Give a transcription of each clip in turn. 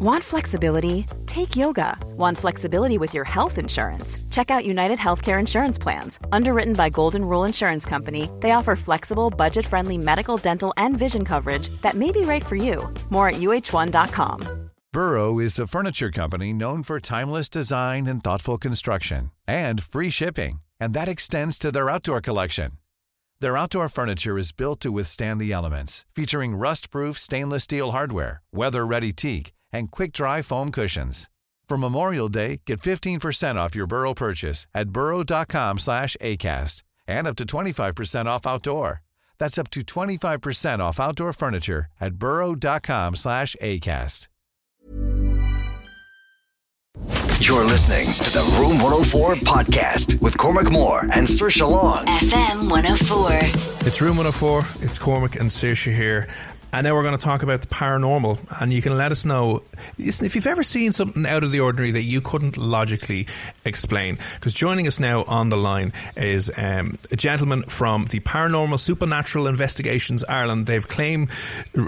Want flexibility? Take yoga. Want flexibility with your health insurance? Check out United Healthcare Insurance Plans. Underwritten by Golden Rule Insurance Company, they offer flexible, budget friendly medical, dental, and vision coverage that may be right for you. More at uh1.com. Burrow is a furniture company known for timeless design and thoughtful construction and free shipping, and that extends to their outdoor collection. Their outdoor furniture is built to withstand the elements, featuring rust proof stainless steel hardware, weather ready teak and quick-dry foam cushions. For Memorial Day, get 15% off your Burrow purchase at burrow.com slash ACAST and up to 25% off outdoor. That's up to 25% off outdoor furniture at burrow.com slash ACAST. You're listening to the Room 104 podcast with Cormac Moore and Saoirse Long. FM 104. It's Room 104. It's Cormac and Saoirse here. And now we're going to talk about the paranormal, and you can let us know if you've ever seen something out of the ordinary that you couldn't logically explain. Because joining us now on the line is um, a gentleman from the Paranormal Supernatural Investigations Ireland. They've claimed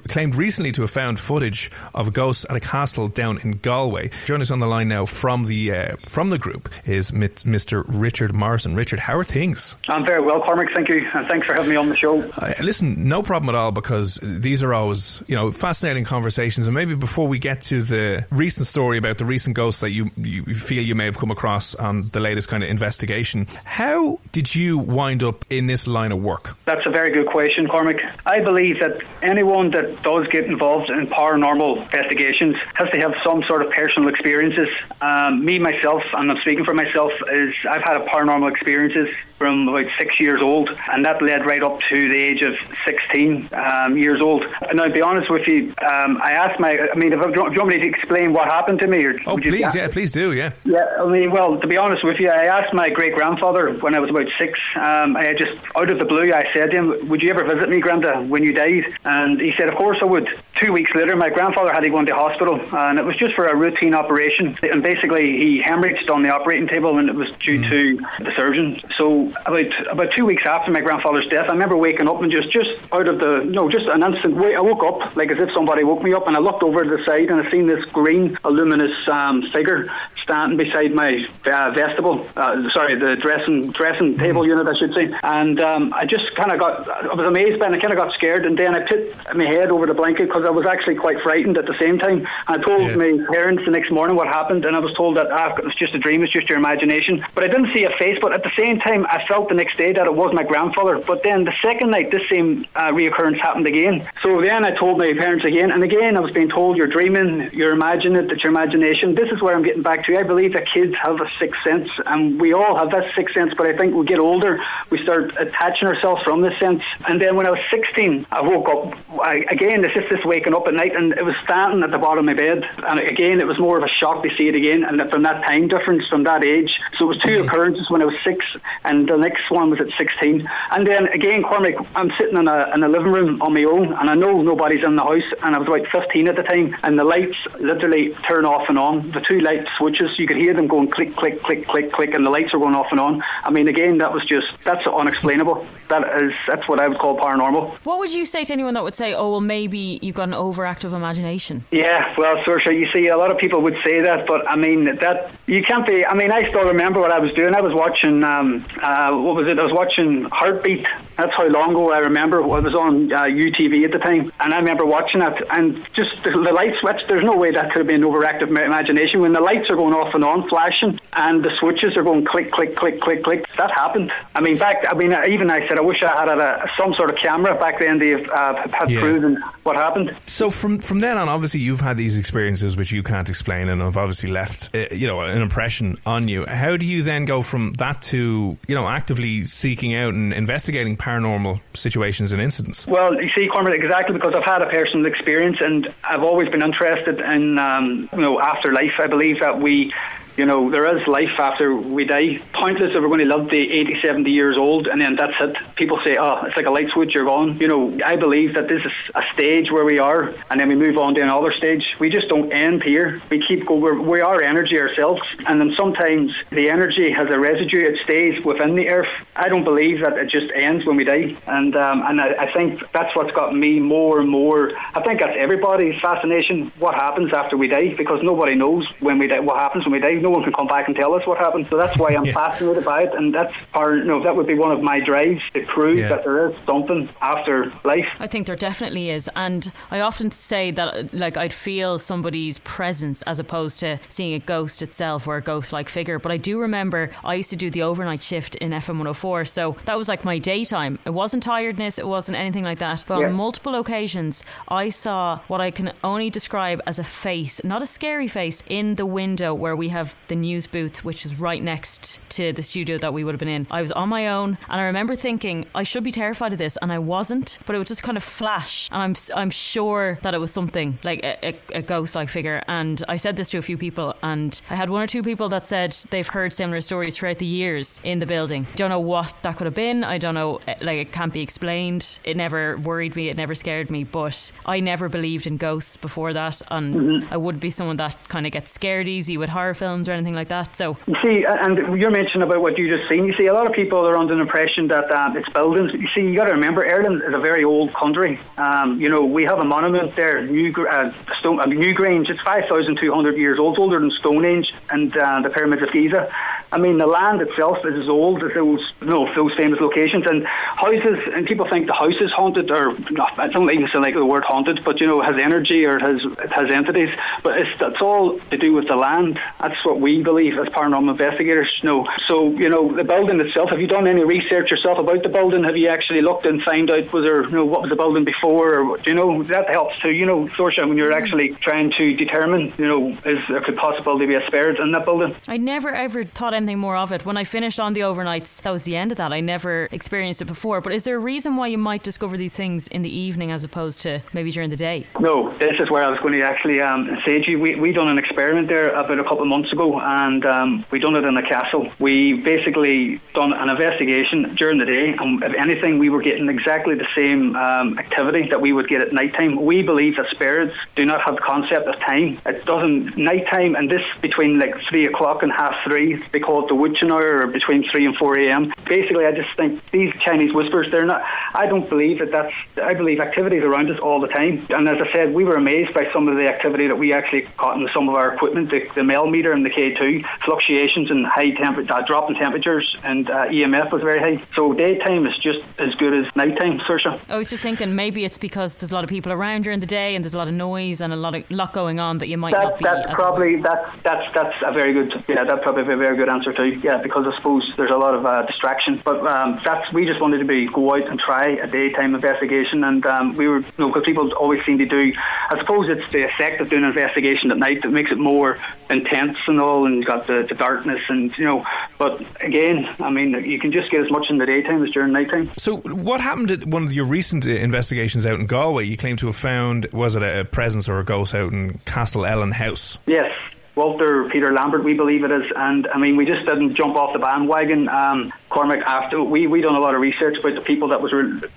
claimed recently to have found footage of a ghost at a castle down in Galway. Joining us on the line now from the uh, from the group is Mr. Richard Morrison. Richard, how are things? I'm very well, Cormac. Thank you, and thanks for having me on the show. Uh, listen, no problem at all, because these are always, you know, fascinating conversations. And maybe before we get to the recent story about the recent ghost that you, you feel you may have come across on the latest kind of investigation, how did you wind up in this line of work? That's a very good question, Cormac. I believe that anyone that does get involved in paranormal investigations has to have some sort of personal experiences. Um, me, myself, and I'm speaking for myself, is I've had a paranormal experiences from about six years old, and that led right up to the age of 16 um, years old. And I'll be honest with you, um, I asked my, I mean, if, do you want me to explain what happened to me? Or oh, please, yeah, please do, yeah. Yeah, I mean, well, to be honest with you, I asked my great grandfather when I was about six. Um, I just, out of the blue, I said to him, Would you ever visit me, Granda, when you died? And he said, Of course I would. Two weeks later, my grandfather had to go into hospital, and it was just for a routine operation. And basically, he hemorrhaged on the operating table, and it was due mm. to the surgeon. So about about two weeks after my grandfather's death, I remember waking up and just just out of the no, just an instant. Wait, I woke up like as if somebody woke me up, and I looked over to the side and I seen this green, luminous um, figure standing beside my uh, vestibule. Uh, sorry, the dressing dressing table unit, I should say. And um, I just kind of got, I was amazed, but I kind of got scared, and then I put my head over the blanket because I was actually quite frightened at the same time. And I told yeah. my parents the next morning what happened, and I was told that ah, it was just a dream, it's just your imagination. But I didn't see a face. But at the same time, I felt the next day that it was my grandfather. But then the second night, this same uh, reoccurrence happened again. So then I told my parents again, and again I was being told you're dreaming, you're imagining it, it's your imagination. This is where I'm getting back to. I believe that kids have a sixth sense, and we all have that sixth sense. But I think we get older, we start attaching ourselves from this sense. And then when I was 16, I woke up I, again. It's just this waking up at night, and it was standing at the bottom of my bed. And again, it was more of a shock to see it again, and from that time difference, from that age. So it was 2 mm-hmm. occurrences when I was six, and the next one was at 16. And then again, Cormac, I'm sitting in a, in a living room on my own, and I know nobody's in the house, and I was about 15 at the time, and the lights literally turn off and on. The two light switches, you could hear them going click, click, click, click, click, and the lights are going off and on. I mean, again, that was just, that's unexplainable. That is, that's what I would call paranormal. What would you say to anyone that would say, oh, well, maybe you've got an overactive imagination? Yeah, well, Saoirse, you see, a lot of people would say that, but I mean, that, you can't be, I mean, I still remember what I was doing. I was watching, um, uh, what was it? I was watching Heartbeat. That's how long ago I remember. It was on uh, UTV at the time, and I remember watching it. And just the, the light switch. There's no way that could have been overactive imagination when the lights are going off and on, flashing, and the switches are going click, click, click, click, click. That happened. I mean, back. I mean, even I said I wish I had a, some sort of camera back then to uh, have yeah. proven what happened. So from from then on, obviously you've had these experiences which you can't explain, and have obviously left uh, you know an impression on you. How do you then go from that to you know actively seeking out and investigating paranormal situations and incidents? Well, you see, Cormac, exactly because I've had a personal experience and I've always been interested in, um, you know, afterlife. I believe that we You know, there is life after we die. Pointless if we're going to live to 80, 70 years old and then that's it. People say, oh, it's like a light switch, you're gone. You know, I believe that this is a stage where we are and then we move on to another stage. We just don't end here. We keep going, we are energy ourselves. And then sometimes the energy has a residue, it stays within the earth. I don't believe that it just ends when we die. And, um, and I, I think that's what's got me more and more. I think that's everybody's fascination, what happens after we die, because nobody knows when we die, what happens when we die. No one can come back and tell us what happened. So that's why I'm yeah. fascinated by it. And that's part, you know, that would be one of my drives to prove yeah. that there is something after life. I think there definitely is. And I often say that, like, I'd feel somebody's presence as opposed to seeing a ghost itself or a ghost like figure. But I do remember I used to do the overnight shift in FM 104. So that was like my daytime. It wasn't tiredness, it wasn't anything like that. But yeah. on multiple occasions, I saw what I can only describe as a face, not a scary face, in the window where we have the news booth, which is right next to the studio that we would have been in. I was on my own, and I remember thinking I should be terrified of this, and I wasn't. But it would just kind of flash, and I'm I'm sure that it was something like a, a, a ghost-like figure. And I said this to a few people, and I had one or two people that said they've heard similar stories throughout the years in the building. Don't know what that could have been. I don't know. Eh, like it can't be explained. It never worried me. It never scared me. But I never believed in ghosts before that, and mm-hmm. I would be someone that kind of gets scared easy with horror films or anything like that. So you see, and you're mentioning about what you just seen. You see, a lot of people are under the impression that um, it's buildings. You see, you got to remember, Ireland is a very old country. Um, you know, we have a monument there, New uh, Stone, uh, Newgrange. It's five thousand two hundred years old, older than Stonehenge and uh, the pyramids of Giza. I mean, the land itself is as old as those, you know, those famous locations. And houses, and people think the house is haunted, or I don't even say like the word haunted, but you know, has energy or has it has entities. But it's that's all to do with the land. That's what we believe as paranormal investigators. You know, so you know, the building itself. Have you done any research yourself about the building? Have you actually looked and find out was there, you know, what was the building before, or you know, that helps too. You know, Saoirse, when you're mm. actually trying to determine, you know, is there could possibly be a spirit in that building. I never ever thought anything more of it. When I finished on the overnights, that was the end of that. I never experienced it before. But is there a reason why you might discover these things in the evening as opposed to maybe during the day? No, this is where I was going to actually um, say to you. We we done an experiment there about a couple of months ago, and um, we done it in a castle. We basically done an investigation during the day, and if anything, we were getting exactly the same um, activity that we would get at night time. We believe that spirits do not have the concept of time. It doesn't nighttime, and this between like three o'clock and half three. Call it the witching hour, or between three and four a.m. Basically, I just think these Chinese whispers. They're not. I don't believe that that's. I believe activities around us all the time. And as I said, we were amazed by some of the activity that we actually caught in some of our equipment, the, the MEL meter and the K2, fluctuations in high temperature, uh, drop in temperatures, and uh, EMF was very high. So daytime is just as good as nighttime, Saoirse. I was just thinking maybe it's because there's a lot of people around during the day and there's a lot of noise and a lot of lot going on that you might that, not be. That's probably that's that's that's a very good yeah that's probably a very good answer too yeah because I suppose there's a lot of uh, distraction but um, that's we just wanted to be go out and try a daytime investigation and um, we were you know because people always seem to do I suppose it's the effect of doing an investigation at night that makes it more intense and all and you've got the, the darkness and you know but again I mean you can just get as much in the daytime as during nighttime. So what happened at one of your recent investigations out in Galway? You claim to have found was it a presence or a ghost out in Castle Ellen House? Yes, Walter Peter Lambert, we believe it is. And I mean, we just didn't jump off the bandwagon. Um, Cormac, after we we done a lot of research about the people that was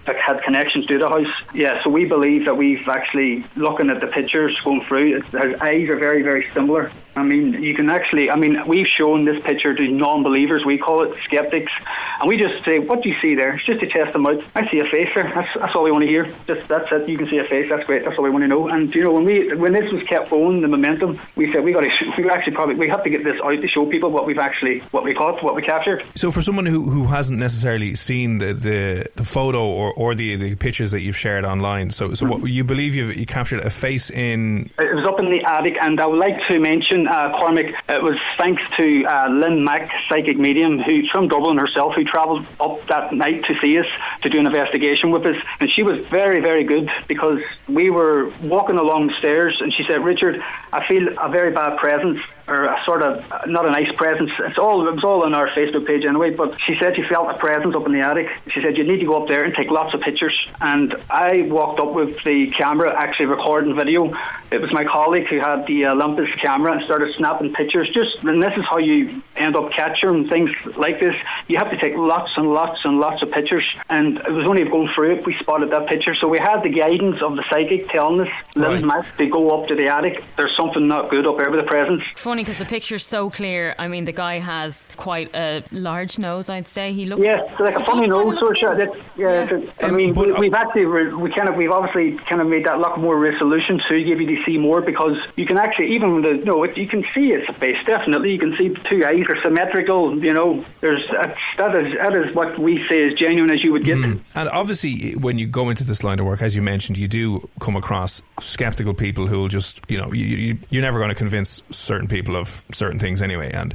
that had connections to the house. Yeah, so we believe that we've actually looking at the pictures going through. His eyes are very very similar. I mean, you can actually. I mean, we've shown this picture to non-believers. We call it skeptics, and we just say, "What do you see there?" It's just to test them out. I see a face there. That's that's all we want to hear. Just that's it. You can see a face. That's great. That's all we want to know. And you know, when we when this was kept going, the momentum, we said we got to. We actually probably we have to get this out to show people what we've actually what we caught, what we captured. So, for someone who, who hasn't necessarily seen the, the, the photo or, or the, the pictures that you've shared online, so so what you believe you you captured a face in? It was up in the attic, and I would like to mention uh, Cormac. It was thanks to uh, Lynn Mack, psychic medium, who's from Dublin herself, who travelled up that night to see us to do an investigation with us, and she was very very good because we were walking along the stairs, and she said, "Richard, I feel a very bad presence." Or a sort of not a nice presence. It's all it was all on our Facebook page anyway. But she said she felt a presence up in the attic. She said you need to go up there and take lots of pictures. And I walked up with the camera, actually recording video. It was my colleague who had the uh, Olympus camera and started snapping pictures. Just and this is how you end up capturing things like this. You have to take lots and lots and lots of pictures. And it was only going through it we spotted that picture. So we had the guidance of the psychic telling us, right. to go up to the attic. There's something not good up there with the presence. Funny because the picture's so clear. I mean, the guy has quite a large nose. I'd say he looks. Yeah, like a funny nose. Sort of. That, yeah, yeah. I um, mean, we, uh, we've actually we kind of we've obviously kind of made that look more resolution to give you to see more because you can actually even the you know you can see it's a face definitely you can see the two eyes are symmetrical. You know, there's that is that is what we say is genuine as you would get. Mm. And obviously, when you go into this line of work, as you mentioned, you do come across skeptical people who will just you know you, you you're never going to convince certain people of certain things anyway. And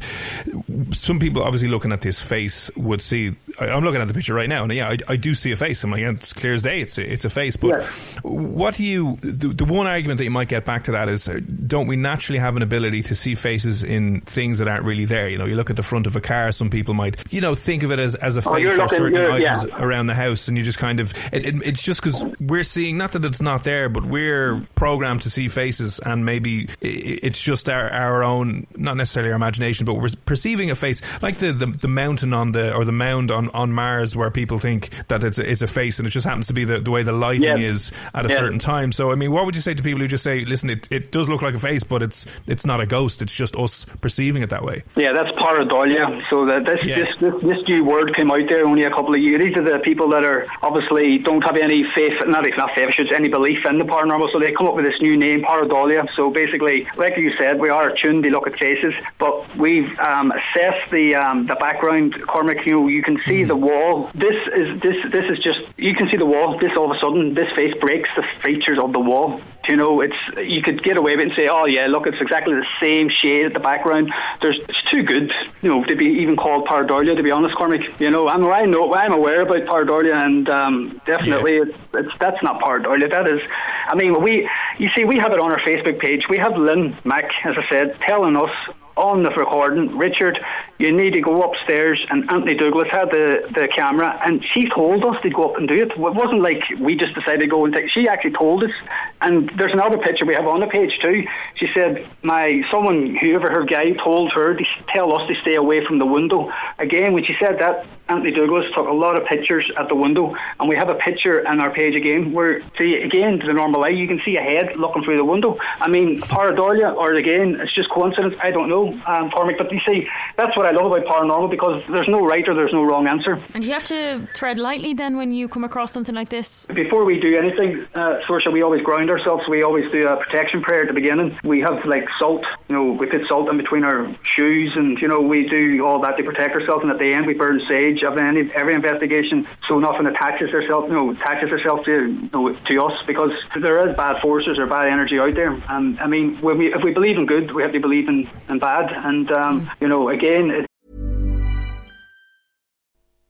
some people obviously looking at this face would see. I'm looking at the picture right now, and yeah, I, I do see a face. I'm like, yeah, it's clear as day. It's a, it's a face. But what do you? The, the one argument that you might get back to that is, uh, don't we naturally have an ability to see faces in things that aren't really there? You know, you look at the front of a car. Some people might, you know, think of it as, as a oh, face for certain items yeah. around the house, and you just kind of. It, it, it's just because we're seeing not that it's not there, but we're programmed to see faces, and maybe it's just our, our own, not necessarily our imagination, but we're perceiving a face like the, the, the mountain on the or the mound on, on Mars, where people think that it's a, it's a face, and it just happens to be the, the way the lighting yeah. is at a yeah. certain time. So, I mean, what would you say to people who just say, "Listen, it, it does look like a face, but it's it's not a ghost. It's just us perceiving it that way." Yeah, that's pareidolia. So that this, yeah. this, this this new word came out there only a couple of years. These are the people that are obviously don't have any faith, not not faith, should any belief in the paranormal. So they come up with this new name, pareidolia. So basically, like you said, we are tuned look at faces, but we've um, assessed the um, the background. Cormac, you know, you can see the wall. This is this this is just you can see the wall. This all of a sudden, this face breaks the features of the wall. You know, it's you could get away with it and say, oh yeah, look, it's exactly the same shade at the background. There's it's too good, you know, to be even called pareidolia. To be honest, Cormac, you know, I'm I know I'm aware about pareidolia, and um, definitely yeah. it's, it's that's not pareidolia. That is, I mean, we you see, we have it on our Facebook page. We have Lynn Mac, as I said, telling us on the recording, Richard, you need to go upstairs. And Anthony Douglas had the, the camera, and she told us to go up and do it. It wasn't like we just decided to go and take. She actually told us. And there's another picture we have on the page too. She said, "My someone, whoever her guy, told her to tell us to stay away from the window." Again, when she said that, Anthony Douglas took a lot of pictures at the window, and we have a picture on our page again where, see, again to the normal eye, you can see a head looking through the window. I mean, pareidolia, or again, it's just coincidence. I don't know um, for me. But you see, that's what I love about paranormal because there's no right or there's no wrong answer. And you have to tread lightly then when you come across something like this? Before we do anything, uh, Saoirse, we always ground ourselves. We always do a protection prayer at the beginning. We have like salt, you know, we put salt in between our shoes and, you know, we do all that to protect ourselves. And at the end, we burn sage of any, every investigation so nothing attaches itself, you know, attaches itself to, you know, to us because there is bad forces or bad energy out there. And I mean, when we, if we believe in good, we have to believe in, in bad. And, um, you know, again,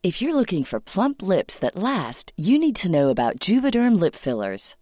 if you're looking for plump lips that last, you need to know about Juvederm lip fillers.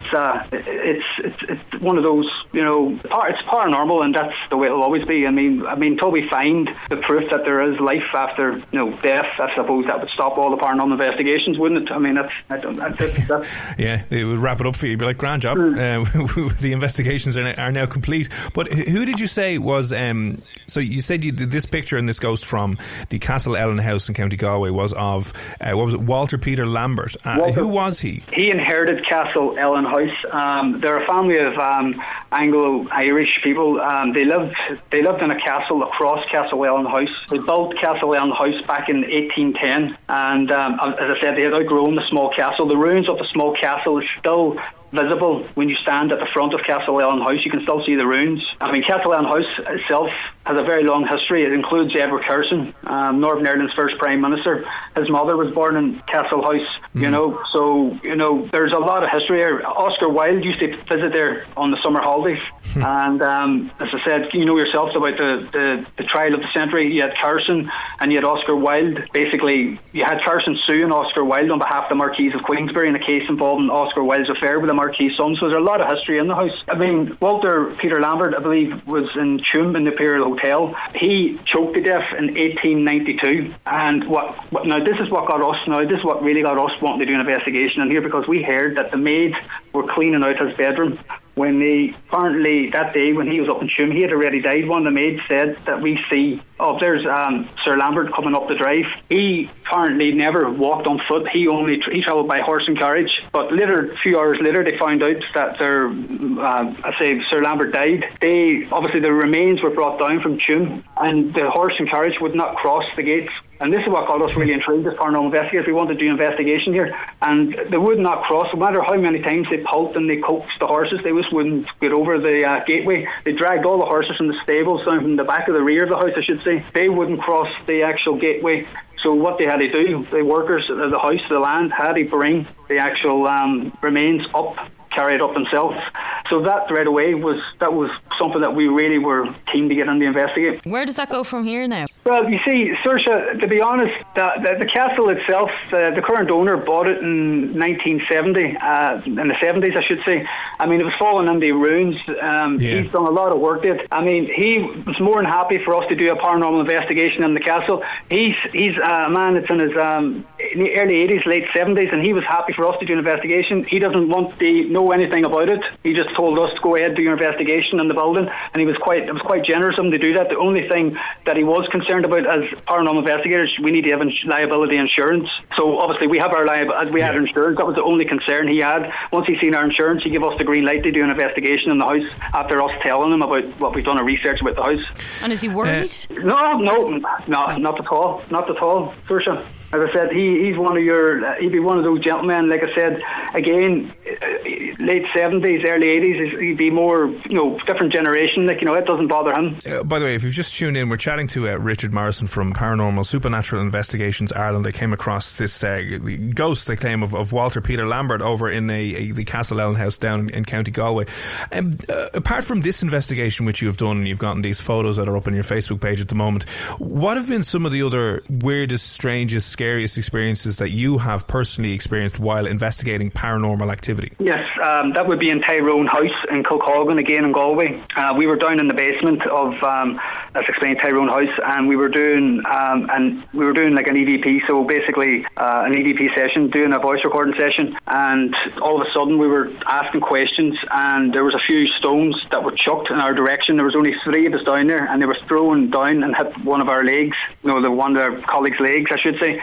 It's, uh, it's it's it's one of those you know it's paranormal and that's the way it'll always be. I mean I mean until we find the proof that there is life after you know death, I suppose that would stop all the paranormal investigations, wouldn't it? I mean that's I don't, that's, that's, yeah, it would wrap it up for you. You'd be like, grand job. Mm. Uh, the investigations are, are now complete. But who did you say was? Um, so you said you did this picture and this ghost from the Castle Ellen House in County Galway was of uh, what was it? Walter Peter Lambert. Uh, Walter, who was he? He inherited Castle Ellen House. Um, they're a family of um, Anglo-Irish people. Um, they lived they lived in a castle across Castle Ellen House. They built Castle Ellen House back in 1810, and um, as I said, they had outgrown the small castle. The ruins of the small castle is still visible when you stand at the front of Castle Ellen House. You can still see the ruins. I mean, Castle Ellen House itself has a very long history. It includes Edward Carson, um, Northern Ireland's first Prime Minister. His mother was born in Castle House, mm. you know, so, you know, there's a lot of history here. Oscar Wilde used to visit there on the summer holidays. Hmm. and um, as I said, you know yourselves about the, the, the trial of the century. You had Carson and you had Oscar Wilde. Basically, you had Carson suing Oscar Wilde on behalf of the Marquis of Queensberry in a case involving Oscar Wilde's affair with him Marquis son. So there's a lot of history in the house. I mean, Walter Peter Lambert, I believe, was in Tuam in the Imperial Hotel. He choked to death in 1892. And what, what now? This is what got us. Now this is what really got us wanting to do an investigation in here because we heard that the maids were cleaning out his bedroom when they apparently that day when he was up in Tuam, he had already died. One of the maids said that we see, oh, there's um, Sir Lambert coming up the drive. He apparently never walked on foot. He only he travelled by horse and carriage. But later, a few hours later, they found out that their, uh, I say, Sir Lambert died. They obviously the remains were brought down from Tuam, and the horse and carriage would not cross the gates and this is what got us really intrigued as paranormal investigators. We wanted to do investigation here. And they would not cross, no matter how many times they pulped and they coaxed the horses, they just wouldn't get over the uh, gateway. They dragged all the horses from the stables down from the back of the rear of the house, I should say. They wouldn't cross the actual gateway. So what they had to do, the workers of the house, the land, had to bring the actual um, remains up carry it up themselves. So that right away was that was something that we really were keen to get on the investigate. Where does that go from here now? Well, you see, Saoirse, to be honest, the, the, the castle itself, uh, the current owner bought it in 1970, uh, in the 70s, I should say. I mean, it was falling into ruins. Um, yeah. He's done a lot of work there. I mean, he was more than happy for us to do a paranormal investigation in the castle. He's he's a man that's in his um, early 80s, late 70s, and he was happy for us to do an investigation. He doesn't want to know anything about it. He just told us to go ahead do your investigation in the building, and he was quite it was quite generous of him to do that. The only thing that he was concerned about as paranormal investigators, we need to have liability insurance. So obviously we have our liability, we yeah. had insurance. That was the only concern he had. Once he seen our insurance, he gave us the green light to do an investigation in the house after us telling him about what we've done a research about the house. And is he worried? Uh, no, no, no, not at all, not at all, Saoirse as I said, he, he's one of your, uh, he'd be one of those gentlemen, like I said, again, uh, late 70s, early 80s, he'd be more, you know, different generation, like, you know, it doesn't bother him. Uh, by the way, if you've just tuned in, we're chatting to uh, Richard Morrison from Paranormal Supernatural Investigations Ireland. They came across this uh, ghost, they claim, of, of Walter Peter Lambert over in the Castle Ellen House down in County Galway. Um, uh, apart from this investigation, which you've done, and you've gotten these photos that are up on your Facebook page at the moment, what have been some of the other weirdest, strangest, scariest experiences that you have personally experienced while investigating paranormal activity? Yes, um, that would be in Tyrone House in Kilcolgan again in Galway. Uh, we were down in the basement of, um, as explained, Tyrone House, and we were doing um, and we were doing like an EVP, so basically uh, an EVP session, doing a voice recording session, and all of a sudden we were asking questions, and there was a few stones that were chucked in our direction. There was only three of us down there, and they were thrown down and hit one of our legs, you know, the one of our colleagues' legs, I should say.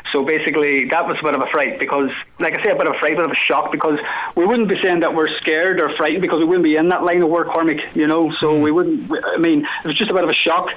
So basically, that was a bit of a fright because, like I say, a bit of a fright, a bit of a shock because we wouldn't be saying that we're scared or frightened because we wouldn't be in that line of work, Cormac, you know. So we wouldn't. I mean, it was just a bit of a shock.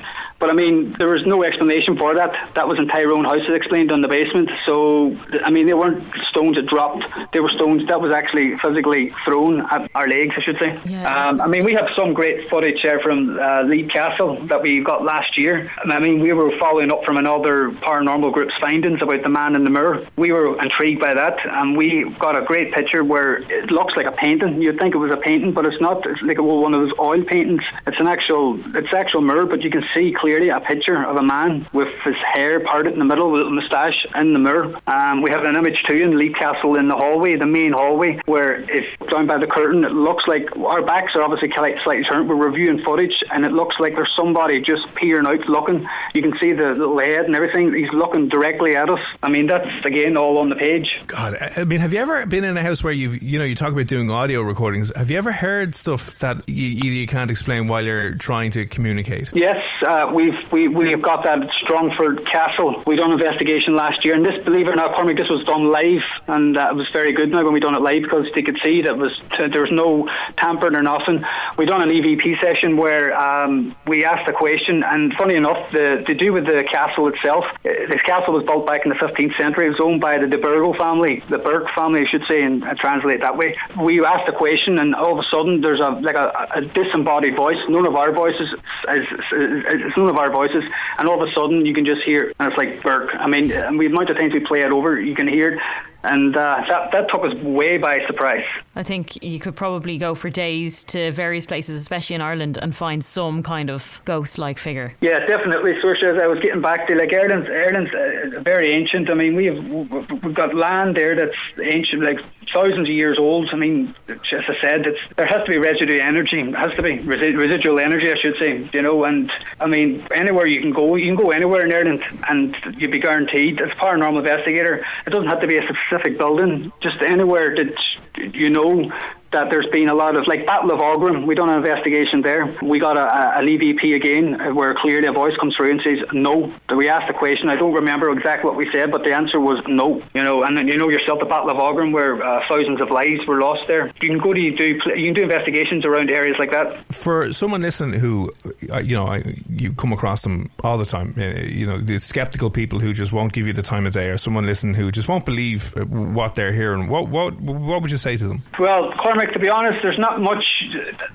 But I mean, there was no explanation for that. That was in Tyrone House, as explained on the basement. So I mean, they weren't stones that dropped; they were stones that was actually physically thrown at our legs, I should say. Yeah. Um, I mean, we have some great footage there from uh, Castle that we got last year. I mean, we were following up from another paranormal group's findings about the man in the mirror. We were intrigued by that, and we got a great picture where it looks like a painting. You'd think it was a painting, but it's not. It's like one of those oil paintings. It's an actual, it's actual mirror, but you can see clearly a picture of a man with his hair parted in the middle with a moustache in the mirror. Um, we have an image too in Leap Castle in the hallway, the main hallway, where if down by the curtain, it looks like our backs are obviously slightly turned. We're reviewing footage, and it looks like there's somebody just peering out, looking. You can see the little head and everything. He's looking directly at us. I mean, that's again all on the page. God, I mean, have you ever been in a house where you you know you talk about doing audio recordings? Have you ever heard stuff that you, you can't explain while you're trying to communicate? Yes, uh, we've we we've got that at Strongford Castle. We done an investigation last year, and this, believe it or not, Cormac, this was done live, and uh, it was very good now when we done it live because they could see that was t- there was no tampering or nothing. We done an EVP session where um, we asked a question, and funny enough, the to do with the castle itself, uh, this castle was built back in the 15th century. It was owned by the De Burgo family, the Burke family, I should say, and uh, translate that way. We asked a question, and all of a sudden there's a like a, a disembodied voice. None of our voices is, is none of our voices, and all of a sudden you can just hear, and it's like Burke. I mean, and we amount of times we play it over, you can hear it, and uh, that that took us way by surprise. I think you could probably go for days to various places, especially in Ireland, and find some kind of ghost-like figure. Yeah, definitely. Saoirse, as I was getting back to like Ireland's Ireland's uh, very ancient. I mean, we have we've got land there that's ancient, like thousands of years old. I mean, as I said, there has to be residue energy. Has to be resi- residual energy, I should say. You know, and I mean, anywhere you can go, you can go anywhere in Ireland, and you'd be guaranteed. As a paranormal investigator, it doesn't have to be a specific building. Just anywhere that you know that there's been a lot of like Battle of Aughrim. We done an investigation there. We got a, a, an EVP again uh, where clearly a voice comes through and says no. We asked the question. I don't remember exactly what we said, but the answer was no. You know, and then you know yourself the Battle of Aughrim where uh, thousands of lives were lost there. You can go to do you can do investigations around areas like that. For someone listening who, uh, you know, I, you come across them all the time. Uh, you know, the skeptical people who just won't give you the time of day, or someone listening who just won't believe what they're hearing. What what what would you say to them? Well, Cormac, to be honest, there's not much.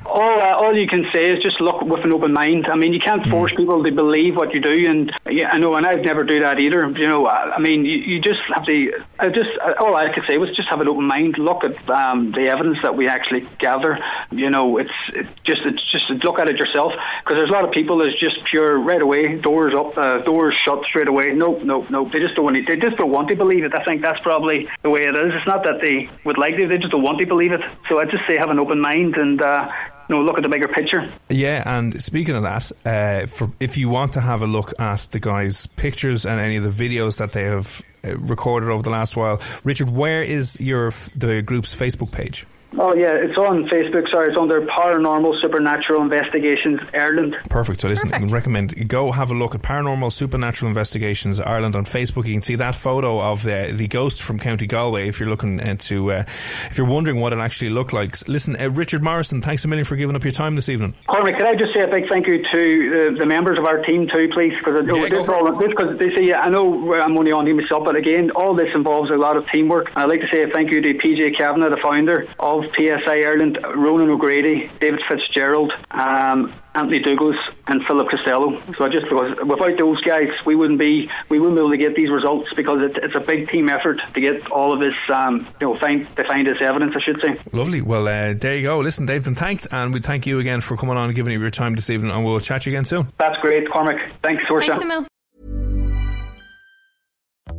All uh, all you can say is just look with an open mind. I mean, you can't force people to believe what you do, and yeah, I know, and I'd never do that either. You know, I, I mean, you, you just have to. I just all I could say was just have an open mind. Look at um, the evidence that we actually gather. You know, it's it just it's just look at it yourself because there's a lot of people that's just pure right away, doors up, uh, doors shut straight away. Nope, nope, nope. They just don't want to, they just don't want to believe it. I think that's probably the way it is. It's not that they would like to, they just don't want to believe it. So I just say have an open mind and uh, you know look at the bigger picture. Yeah, and speaking of that, uh, for if you want to have a look at the guys' pictures and any of the videos that they have uh, recorded over the last while, Richard, where is your the group's Facebook page? Oh yeah, it's on Facebook. Sorry, it's under Paranormal Supernatural Investigations Ireland. Perfect. So listen, I recommend you go have a look at Paranormal Supernatural Investigations Ireland on Facebook. You can see that photo of the the ghost from County Galway. If you're looking uh, to, uh, if you're wondering what it actually looked like, listen, uh, Richard Morrison, thanks a million for giving up your time this evening. Cormac, can I just say a big thank you to uh, the members of our team too, please? Because Yeah, go this all this because they say I know I'm only on here myself, but again, all this involves a lot of teamwork. And I'd like to say a thank you to PJ Kavanagh, the founder of PSI Ireland, Ronan O'Grady, David Fitzgerald, um, Anthony Douglas, and Philip Costello. So I just because without those guys, we wouldn't be we wouldn't be able to get these results because it, it's a big team effort to get all of this um, you know find to find this evidence. I should say. Lovely. Well, uh, there you go. Listen, Dave's been and we thank you again for coming on and giving you your time this evening, and we'll chat to you again soon. That's great, Cormac. Thanks, Saoirse. Thanks, Emil.